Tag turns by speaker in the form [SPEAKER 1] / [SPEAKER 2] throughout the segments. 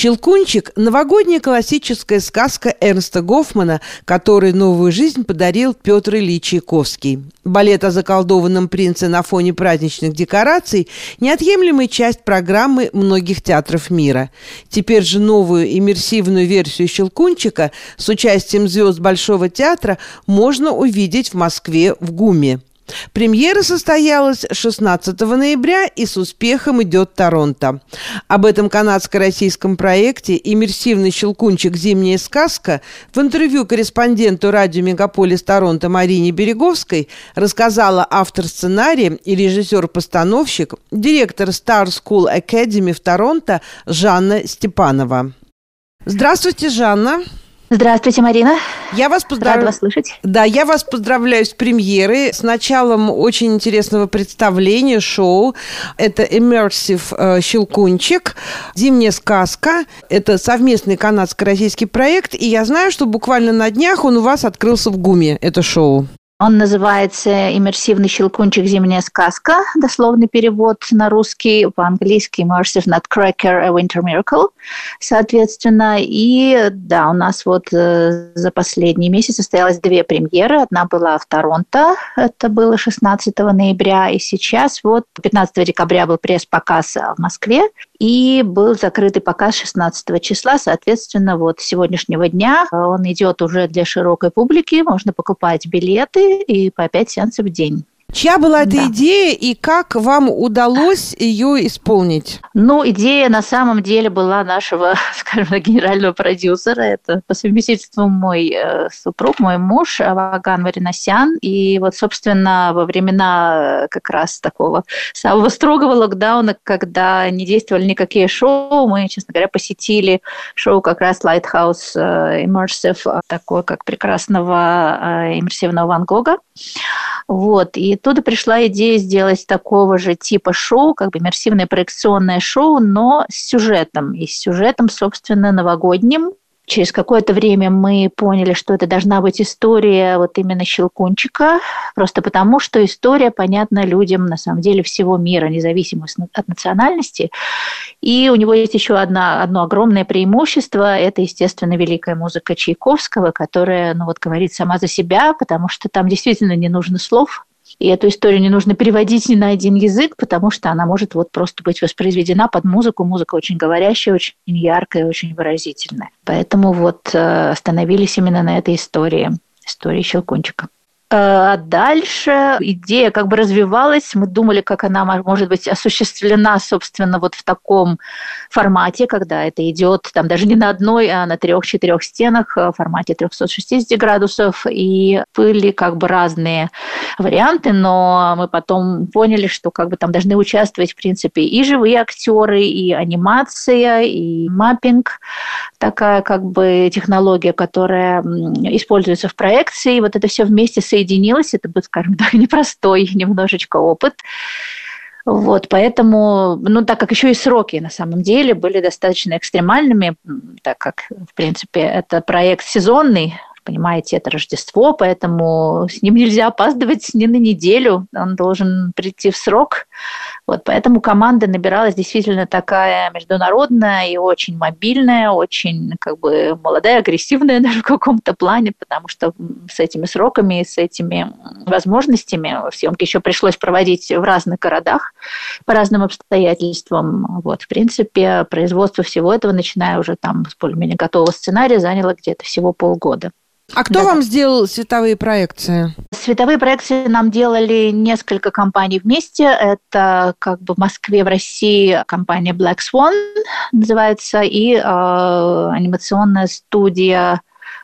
[SPEAKER 1] «Щелкунчик» – новогодняя классическая сказка Эрнста Гофмана, которой новую жизнь подарил Петр Ильич Чайковский. Балет о заколдованном принце на фоне праздничных декораций – неотъемлемая часть программы многих театров мира. Теперь же новую иммерсивную версию «Щелкунчика» с участием звезд Большого театра можно увидеть в Москве в ГУМе. Премьера состоялась 16 ноября и с успехом идет Торонто. Об этом канадско-российском проекте «Иммерсивный щелкунчик. Зимняя сказка» в интервью корреспонденту радио «Мегаполис Торонто» Марине Береговской рассказала автор сценария и режиссер-постановщик, директор Star School Academy в Торонто Жанна Степанова. Здравствуйте, Жанна.
[SPEAKER 2] Здравствуйте, Марина.
[SPEAKER 1] Я вас поздравляю.
[SPEAKER 2] Рада вас слышать.
[SPEAKER 1] Да, я вас поздравляю с премьерой, с началом очень интересного представления, шоу. Это Immersive э, Щелкунчик, Зимняя сказка. Это совместный канадско-российский проект, и я знаю, что буквально на днях он у вас открылся в ГУМе, это шоу.
[SPEAKER 2] Он называется «Иммерсивный щелкунчик. Зимняя сказка». Дословный перевод на русский, по-английски «Immersive Nutcracker. A Winter Miracle». Соответственно, и да, у нас вот э, за последний месяц состоялось две премьеры. Одна была в Торонто, это было 16 ноября, и сейчас вот 15 декабря был пресс-показ в Москве, и был закрытый показ 16 числа. Соответственно, вот с сегодняшнего дня он идет уже для широкой публики, можно покупать билеты и по 5 сеансов в день.
[SPEAKER 1] Чья была эта да. идея и как вам удалось ее исполнить?
[SPEAKER 2] Ну, идея на самом деле была нашего, скажем так, генерального продюсера. Это по совместительству мой э, супруг, мой муж Аваган Варинасян. И вот, собственно, во времена э, как раз такого самого строгого локдауна, когда не действовали никакие шоу, мы, честно говоря, посетили шоу как раз Lighthouse э, Immersive, такое как прекрасного э, иммерсивного Ван Гога. Вот. И оттуда пришла идея сделать такого же типа шоу, как бы иммерсивное проекционное шоу, но с сюжетом. И с сюжетом, собственно, новогодним, Через какое-то время мы поняли, что это должна быть история вот именно Щелкунчика, просто потому, что история понятна людям, на самом деле, всего мира, независимо от национальности. И у него есть еще одно, одно огромное преимущество – это, естественно, великая музыка Чайковского, которая, ну вот, говорит сама за себя, потому что там действительно не нужно слов, и эту историю не нужно переводить ни на один язык, потому что она может вот просто быть воспроизведена под музыку. Музыка очень говорящая, очень яркая, очень выразительная. Поэтому вот э, остановились именно на этой истории, истории Щелкунчика. А дальше идея как бы развивалась. Мы думали, как она может быть осуществлена, собственно, вот в таком формате, когда это идет там даже не на одной, а на трех-четырех стенах в формате 360 градусов. И были как бы разные варианты, но мы потом поняли, что как бы там должны участвовать, в принципе, и живые актеры, и анимация, и маппинг, такая как бы технология, которая используется в проекции. Вот это все вместе с соединилось. Это был, скажем так, непростой немножечко опыт. Вот, поэтому, ну, так как еще и сроки на самом деле были достаточно экстремальными, так как, в принципе, это проект сезонный, понимаете, это Рождество, поэтому с ним нельзя опаздывать ни на неделю, он должен прийти в срок. Вот, поэтому команда набиралась действительно такая международная и очень мобильная, очень как бы молодая, агрессивная даже в каком-то плане, потому что с этими сроками, с этими возможностями съемки еще пришлось проводить в разных городах по разным обстоятельствам. Вот, в принципе, производство всего этого, начиная уже там с более-менее готового сценария, заняло где-то всего полгода.
[SPEAKER 1] А кто да. вам сделал световые проекции?
[SPEAKER 2] Световые проекции нам делали несколько компаний вместе. Это как бы в Москве, в России компания Black Swan называется, и э, анимационная студия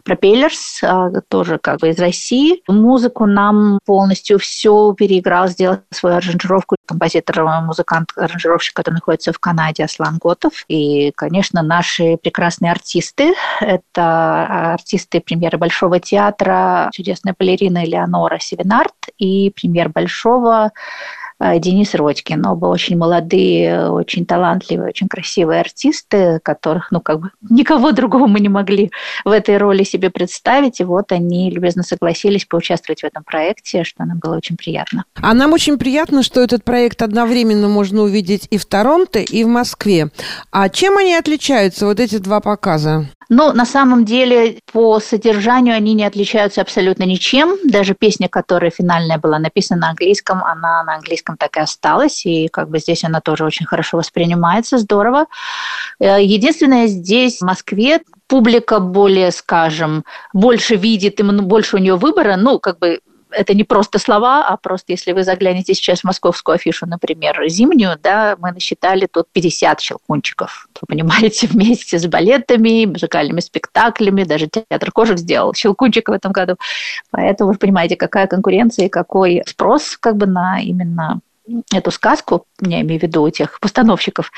[SPEAKER 2] Пропеллерс, а, тоже как бы из России. Музыку нам полностью все переиграл, сделал свою аранжировку композитор, музыкант, аранжировщик, который находится в Канаде, Аслан Готов. И, конечно, наши прекрасные артисты. Это артисты премьеры Большого театра, чудесная балерина Элеонора Севинарт и премьер Большого э, Денис Родькин. Оба очень молодые, очень талантливые, очень красивые артисты, которых, ну, как бы никого другого мы не могли в этой роли себе представить. И вот они любезно согласились поучаствовать в этом проекте, что нам было очень приятно.
[SPEAKER 1] А нам очень приятно, что этот проект одновременно можно увидеть и в Торонто, и в Москве. А чем они отличаются, вот эти два показа?
[SPEAKER 2] Ну, на самом деле, по содержанию они не отличаются абсолютно ничем. Даже песня, которая финальная была написана на английском, она на английском так и осталась. И как бы здесь она тоже очень хорошо воспринимается, здорово. Э, единственное, здесь, в Москве, публика более, скажем, больше видит, и больше у нее выбора. Ну, как бы это не просто слова, а просто если вы заглянете сейчас в московскую афишу, например, зимнюю, да, мы насчитали тут 50 щелкунчиков. Вы понимаете, вместе с балетами, музыкальными спектаклями, даже театр кожик сделал щелкунчик в этом году. Поэтому вы понимаете, какая конкуренция и какой спрос как бы на именно эту сказку, я имею в виду у тех постановщиков.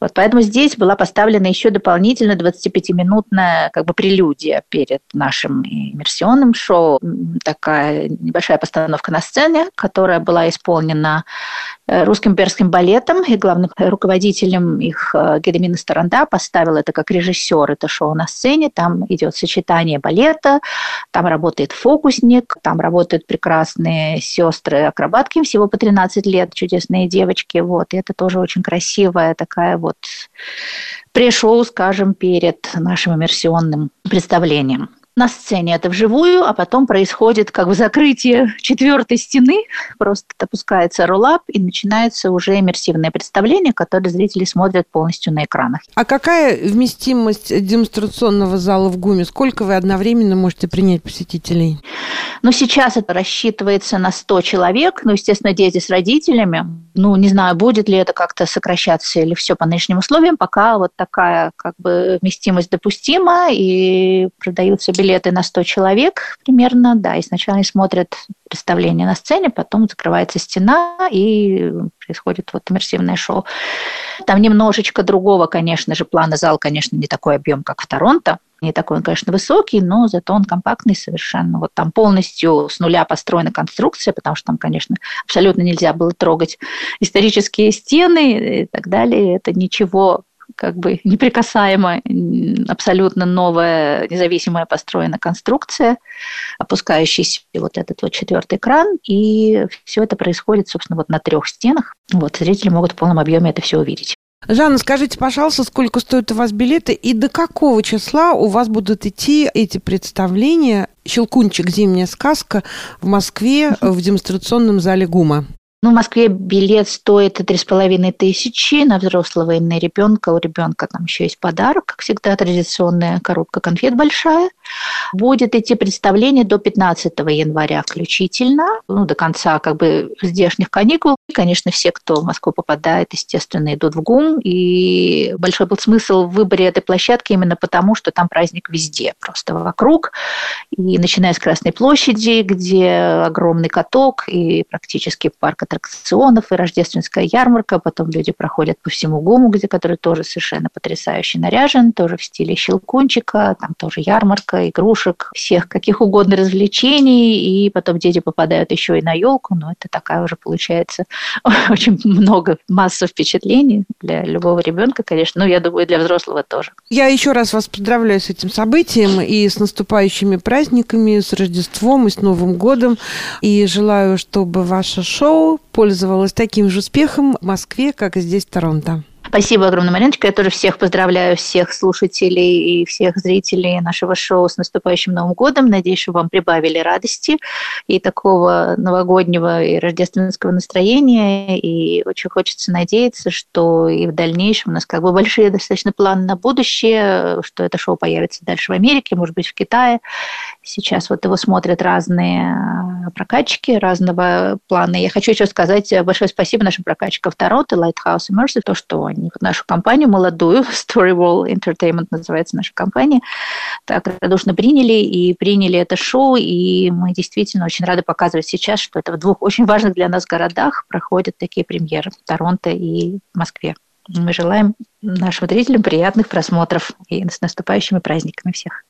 [SPEAKER 2] Вот поэтому здесь была поставлена еще дополнительно 25-минутная как бы прелюдия перед нашим иммерсионным шоу. Такая небольшая постановка на сцене, которая была исполнена русским перским балетом, и главным руководителем их э, Гедемина Старанда поставил это как режиссер это шоу на сцене. Там идет сочетание балета, там работает фокусник, там работают прекрасные сестры-акробатки, всего по 13 лет чудесные девочки, вот, и это тоже очень красивая такая вот пришел, скажем, перед нашим иммерсионным представлением на сцене это вживую, а потом происходит как бы закрытие четвертой стены, просто опускается роллап и начинается уже иммерсивное представление, которое зрители смотрят полностью на экранах.
[SPEAKER 1] А какая вместимость демонстрационного зала в ГУМе? Сколько вы одновременно можете принять посетителей?
[SPEAKER 2] Ну, сейчас это рассчитывается на 100 человек, ну, естественно, дети с родителями. Ну, не знаю, будет ли это как-то сокращаться или все по нынешним условиям, пока вот такая как бы вместимость допустима и продаются билеты на 100 человек примерно, да, и сначала они смотрят представление на сцене, потом закрывается стена и происходит вот иммерсивное шоу. Там немножечко другого, конечно же, плана зал, конечно, не такой объем, как в Торонто, не такой он, конечно, высокий, но зато он компактный совершенно. Вот там полностью с нуля построена конструкция, потому что там, конечно, абсолютно нельзя было трогать исторические стены и так далее. Это ничего как бы неприкасаемо, абсолютно новая, независимая построена конструкция, опускающийся вот этот вот четвертый экран, и все это происходит, собственно, вот на трех стенах. Вот зрители могут в полном объеме это все увидеть.
[SPEAKER 1] Жанна, скажите, пожалуйста, сколько стоят у вас билеты и до какого числа у вас будут идти эти представления «Щелкунчик. Зимняя сказка» в Москве в демонстрационном зале ГУМа?
[SPEAKER 2] Ну, в Москве билет стоит три с половиной тысячи на взрослого и на ребенка. У ребенка там еще есть подарок, как всегда, традиционная коробка конфет большая. Будет идти представление до 15 января включительно, ну, до конца как бы здешних каникул. И, конечно, все, кто в Москву попадает, естественно, идут в ГУМ. И большой был смысл в выборе этой площадки именно потому, что там праздник везде, просто вокруг. И начиная с Красной площади, где огромный каток и практически парк аттракционов и рождественская ярмарка. Потом люди проходят по всему ГУМу, где который тоже совершенно потрясающе наряжен, тоже в стиле щелкунчика, там тоже ярмарка, игрушек, всех каких угодно развлечений. И потом дети попадают еще и на елку, но это такая уже получается очень много, масса впечатлений для любого ребенка, конечно, ну, я думаю, для взрослого тоже.
[SPEAKER 1] Я еще раз вас поздравляю с этим событием и с наступающими праздниками, с Рождеством и с Новым годом. И желаю, чтобы ваше шоу пользовалась таким же успехом в Москве, как и здесь в Торонто.
[SPEAKER 2] Спасибо огромное, Мариночка. Я тоже всех поздравляю, всех слушателей и всех зрителей нашего шоу с наступающим Новым годом. Надеюсь, что вам прибавили радости и такого новогоднего и рождественского настроения. И очень хочется надеяться, что и в дальнейшем у нас как бы большие достаточно планы на будущее, что это шоу появится дальше в Америке, может быть, в Китае. Сейчас вот его смотрят разные прокатчики разного плана. Я хочу еще сказать большое спасибо нашим прокатчикам в Торонто, Lighthouse Immersive, то, что они нашу компанию молодую, Storywall Entertainment называется наша компания, так радушно приняли и приняли это шоу, и мы действительно очень рады показывать сейчас, что это в двух очень важных для нас городах проходят такие премьеры – Торонто и Москве. Мы желаем нашим зрителям приятных просмотров и с наступающими праздниками всех.